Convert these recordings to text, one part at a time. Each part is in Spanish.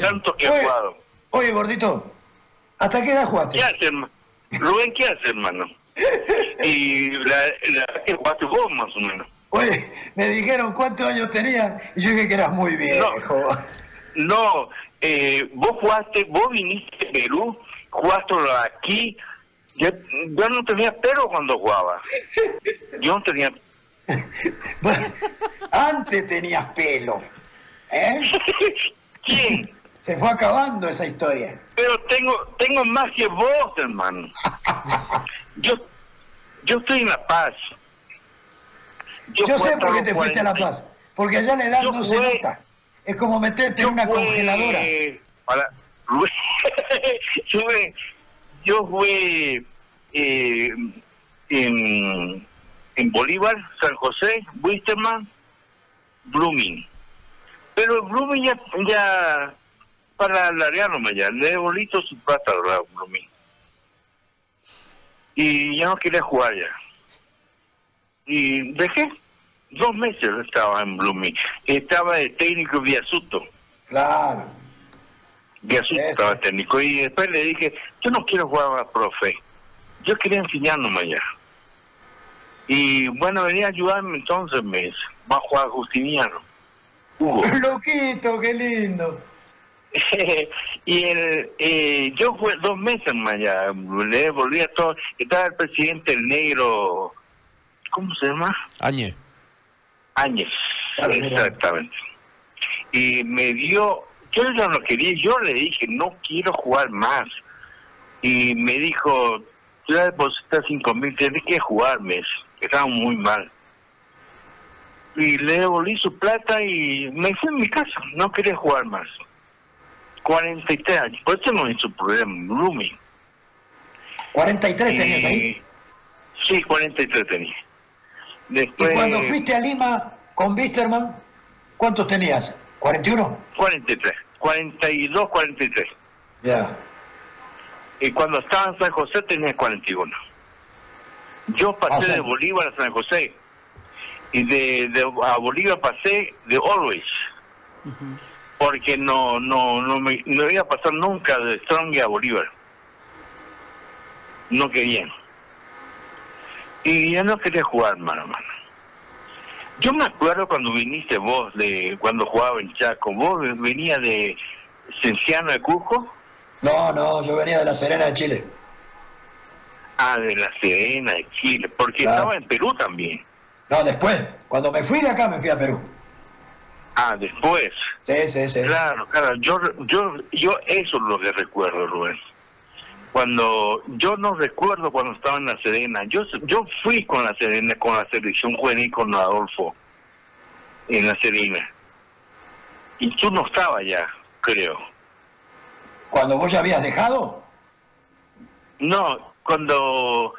Tanto que Oye, jugado. oye, gordito, ¿hasta qué edad jugaste? ¿Qué hace, hermano? Rubén, ¿qué hace, hermano? Y la, la que jugaste vos, más o menos. Oye, me dijeron cuántos años tenía y yo dije que eras muy viejo. No, eh, vos jugaste, vos viniste de Perú, jugaste aquí. Yo, yo no tenía pelo cuando jugaba. Yo no tenía. Bueno, antes tenías pelo. ¿eh? ¿Quién? Se fue acabando esa historia. Pero tengo tengo más que vos, hermano. Yo yo estoy en La Paz. Yo, sé por qué te fuiste a La 40. Paz. Porque allá la edad Yo no se nota. Es como meterte en una congeladora. Para, yo jugué, yo jugué eh, en, en Bolívar, San José, Wisterman, Blooming. Pero Blooming ya, ya para alargarme ya, le todo su plata a Blooming. Y ya no quería jugar ya. Y dejé. Dos meses estaba en Blooming. Estaba de técnico Viasuto. Claro. Viasuto Eso. estaba técnico. Y después le dije, yo no quiero jugar a profe. Yo quería enseñarnos ya. Y bueno, venía a ayudarme entonces, me dice, va a jugar Justiniano. Hugo. Loquito, qué lindo. y el, eh, yo fue dos meses más allá, le volví a todo. Estaba el presidente el negro, ¿cómo se llama? Añe. Áñez, Claro, mira. exactamente. Y me dio, yo ya no quería, yo le dije, no quiero jugar más. Y me dijo, tú ya depositas cinco mil, tienes que jugar, mes. Estaba muy mal. Y le devolví su plata y me fui a mi casa, no quería jugar más. 43 años, por eso no hizo problema, Blooming. 43 tenías ahí. Y- Sí, 43 tenía. Y Después, cuando fuiste a Lima con Bisterman, ¿cuántos tenías? ¿41? 43, 42, 43. Ya. Y cuando estaba en San José tenía 41. Yo pasé Ah, de Bolívar a San José. Y de, de- a Bolívar pasé de Always. Porque no no no me no iba a pasar nunca de Strong a Bolívar. No querían. Y yo no quería jugar, mano, mano. Yo me acuerdo cuando viniste vos, de cuando jugaba en Chaco. Vos venía de Cienciano de Cusco. No, no, yo venía de La Serena de Chile. Ah, de La Serena, de Chile, porque Claro. estaba en Perú también. No, después. Cuando me fui de acá, me fui a Perú. Ah, después. Sí, sí, sí. Claro, claro, yo, yo, yo eso es lo que recuerdo, Rubén. Cuando, yo no recuerdo cuando estaba en La Serena, yo, yo fui con La Serena, con la selección juvenil, con Adolfo, en La Serena. Y tú no estabas ya, creo. Cuando vos ya habías dejado, No, cuando,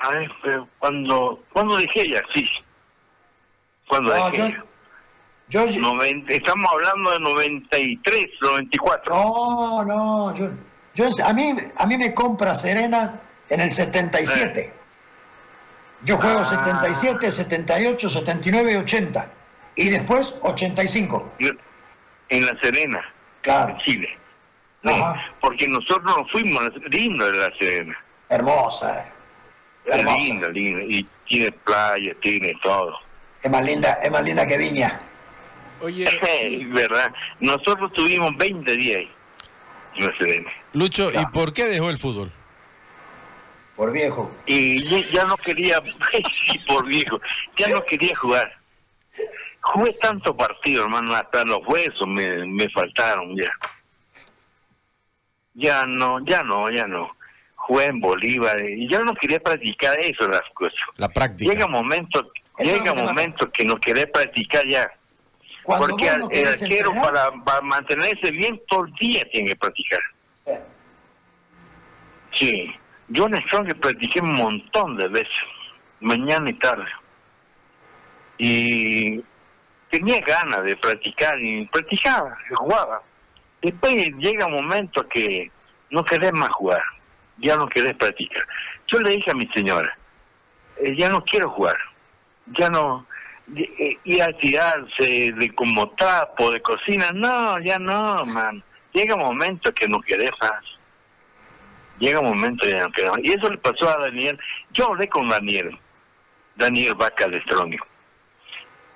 a ver, pero cuando, cuando dejé ya, sí. Cuando No, dejé. yo- yo... Noven- estamos hablando de 93, 94. No, no, yo, yo a mí a mí me compra Serena en el 77. Yo juego Ah. 77, 78, 79 y 80. Y después 85. En La Serena, Claro, en Chile. Sí, porque nosotros nos fuimos, lindo de La Serena. hermosa. Es Hermosa. linda, linda. Y tiene playa, tiene todo. Es más linda, es más linda que Viña. Oye, ¿Verdad? Nosotros tuvimos 20 días ahí, La Serena. Lucho, ¿y por qué dejó el fútbol? Por viejo. Y ya, ya no quería, sí, por viejo, ya no quería jugar. Jugué tanto partido, hermano, hasta los huesos me, me faltaron ya. Ya no, ya no, ya no. Jugué en Bolívar y ya no quería practicar eso, las cosas. La práctica. Llega momento, es lo llega que te momento que no querés practicar ya. Cuando Porque no el arquero para, para mantenerse bien todo el día tiene que practicar. eh, Sí, yo en Strong practiqué un montón de veces, mañana y tarde. Y tenía ganas de practicar y practicaba, jugaba. Después llega un momento que no querés más jugar, ya no querés practicar. Yo le dije a mi señora, eh, ya no quiero jugar, ya no, eh, y a tirarse de como trapo de cocina. No, ya no, man. Llega un momento que no querés más. Llega un momento que no querés. Y eso le pasó a Daniel. Yo hablé con Daniel. Daniel Vaca de Stronio.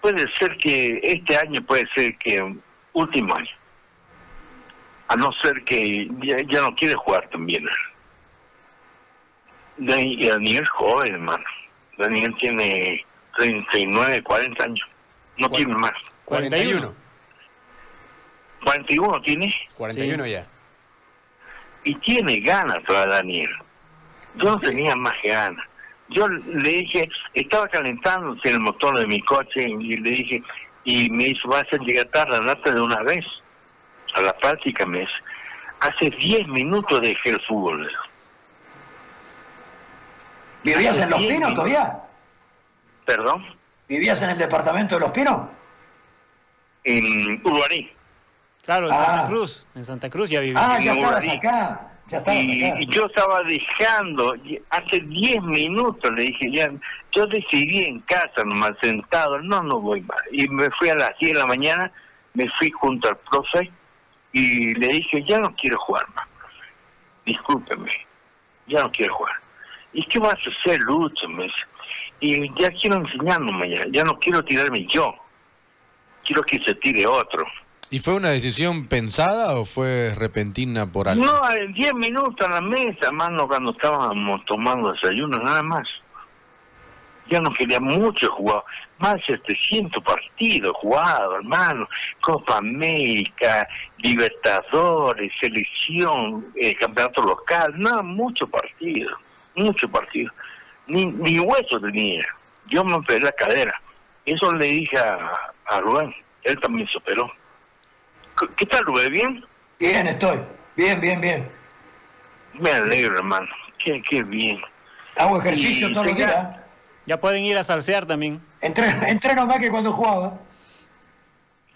Puede ser que este año, puede ser que último año. A no ser que ya, ya no quiere jugar también. Daniel es joven, hermano. Daniel tiene 39, 40 años. No tiene más. 41. 41 tiene 41 ya. y tiene ganas todavía Daniel. Yo no tenía más ganas. Yo le dije, estaba calentándose el motor de mi coche y le dije, y me hizo, vas a llegar tarde, andate de una vez a la práctica, me dice. Hace 10 minutos dejé el fútbol. ¿Vivías en Los Pinos todavía? Perdón, ¿Vivías en el departamento de Los Pinos? en Uruguay. Claro, en Ah. Santa Cruz. En Santa Cruz ya viví. Ah, ya en estabas acá. Ya estabas Y, acá. y yo estaba dejando, hace 10 minutos le dije, ya, yo decidí en casa nomás sentado, no, no voy más. Y me fui a las 10 de la mañana, me fui junto al profe y le dije, ya no quiero jugar más, profe. Discúlpeme, ya no quiero jugar. ¿Y qué vas a hacer, Lucho? Me dice. Y ya quiero enseñarme ya, ya no quiero tirarme yo, quiero que se tire otro. ¿Y fue una decisión pensada o fue repentina por algo? No, en 10 minutos a la mesa, mano, cuando estábamos tomando desayuno, nada más. Ya no quería mucho jugar, más de 700 partidos jugados, hermano. Copa América, Libertadores, selección, eh, campeonato local, no, muchos partidos, muchos partidos. Ni, ni hueso tenía. Yo me operé la cadera. Eso le dije a, a Rubén, él también se operó. ¿Qué- ¿Qué tal, Rubén? ¿Bien? Bien, estoy. Bien, bien, bien. Me alegro, hermano. Qué, qué bien. Hago ejercicio Y todos los días. Ya pueden ir a salsear también. Entreno, entreno más que cuando jugaba.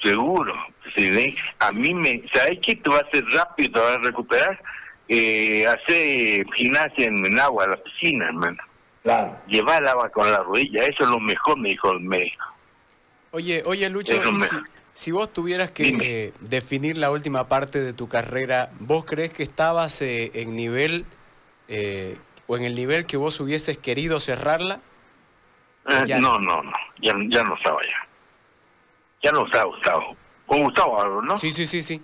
Seguro. Si ve, a mí me... ¿Sabes qué? Te va a hacer rápido, te vas a recuperar. Eh, hacer gimnasia en agua, en la piscina, hermano. Claro. Llevar el agua con la rodilla. Eso es lo mejor, me dijo el médico. Oye, oye Lucho, si, si vos tuvieras que eh, definir la última parte de tu carrera, ¿vos crees que estabas eh, en nivel eh, o en el nivel que vos hubieses querido cerrarla? Eh, Ya no, no, no. Ya, ya no estaba ya. Ya no estaba Gustavo. Con Gustavo ¿no? Sí, sí, sí, sí.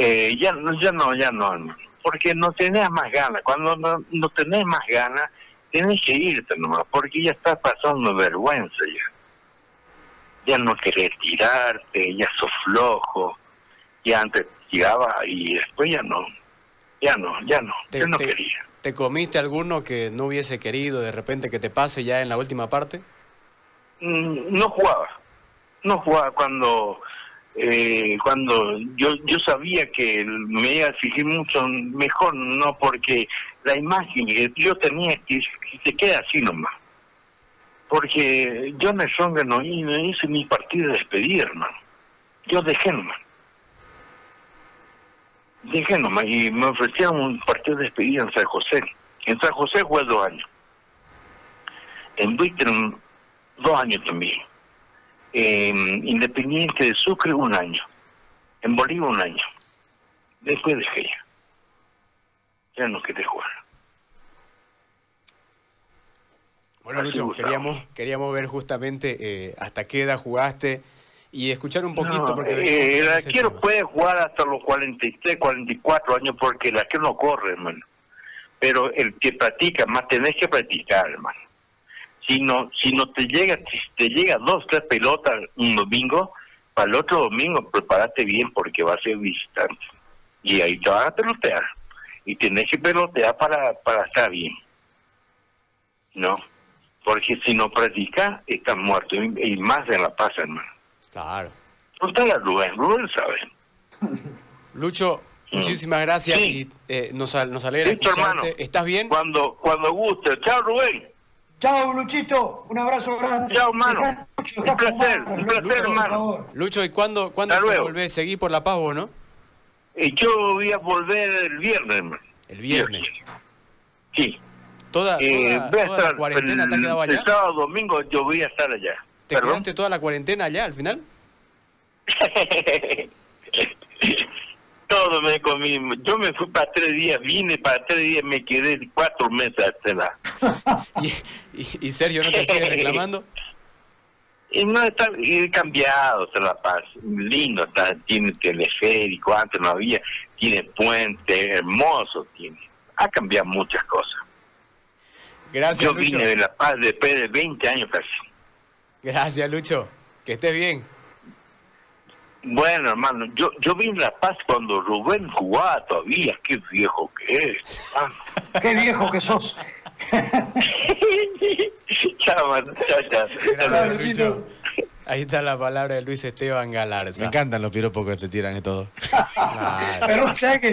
Eh, ya, no- ya no, ya no, hermano. Porque no tenés más ganas. Cuando no, no tenés más ganas, tenés que irte nomás, porque ya estás pasando vergüenza ya. Ya no querés tirarte, ya sos flojo. Ya antes tiraba y después ya no. Ya no, ya no. Te- Yo no te- quería. ¿Te comiste alguno que no hubiese querido de repente que te pase ya en la última parte? Mm, No jugaba. No jugaba cuando eh, cuando yo yo sabía que me iba a exigir mucho mejor, no porque la imagen que yo tenía que, se queda así nomás. Porque yo me songa no, hice mi partido de despedida, hermano. Yo dejé nomás. Dejé nomás y me ofrecieron un partido de despedida en San José. En San José jugué dos años. En Buitrón dos años también. En Independiente de Sucre un año. En Bolivia un año. Después dejé ya. Ya no quería jugar. Bueno, Así Lucho, queríamos, queríamos ver justamente eh, hasta qué edad jugaste y escuchar un poquito. No, porque eh, el arquero tema. puede jugar hasta los 43, 44 años porque el arquero no corre, hermano. Pero el que practica, más tenés que practicar, hermano. Si no, si no te llega, si te llega dos, tres pelotas un domingo, para el otro domingo prepárate bien porque va a ser visitante. Y ahí te van a pelotear. Y tenés que pelotear para, para estar bien. ¿No? Porque si no practicas, estás muerto. Y, y más en La Paz, hermano. Claro. Pregúntale a Rubén, Rubén sabe. Lucho, muchísimas gracias Sí. y eh, nos, nos alegra Listo, escucharte. hermano. ¿Estás bien? Cuando, cuando guste. Chao, Rubén. Chao, Luchito. Un abrazo grande. Chao, mano. Dejá, Lucho, Un placer, un placer, Lucho, por hermano. favor. Lucho, ¿y cuándo, cuándo te volvés? ¿Seguís por La Paz vos, no? Y yo voy a volver el viernes, hermano. El viernes. Sí. Toda, Eh, toda- voy a toda la cuarentena te ha el, quedado el allá. sábado, domingo, yo voy a estar allá. ¿Te ¿Perdón? quedaste toda la cuarentena allá al final? Todo me comí. Yo me fui para tres días, vine para tres días, me quedé cuatro meses la... ¿Y, y, y Sergio no te sigue reclamando? Y no está y cambiado se la paz. Lindo está, tiene teleférico, antes no había, tiene puente, hermoso tiene. Ha cambiado muchas cosas. Gracias, Yo Lucho. vine de La Paz después de 20 años casi. Gracias, Lucho. Que estés bien. Bueno, hermano, yo yo vine a La Paz cuando Rubén jugaba todavía. Qué viejo que es. Qué viejo que sos. chao, mano. Ahí está la palabra de Luis Esteban Galarza. Me encantan los piropos que se tiran y todo. Claro. Pero usted que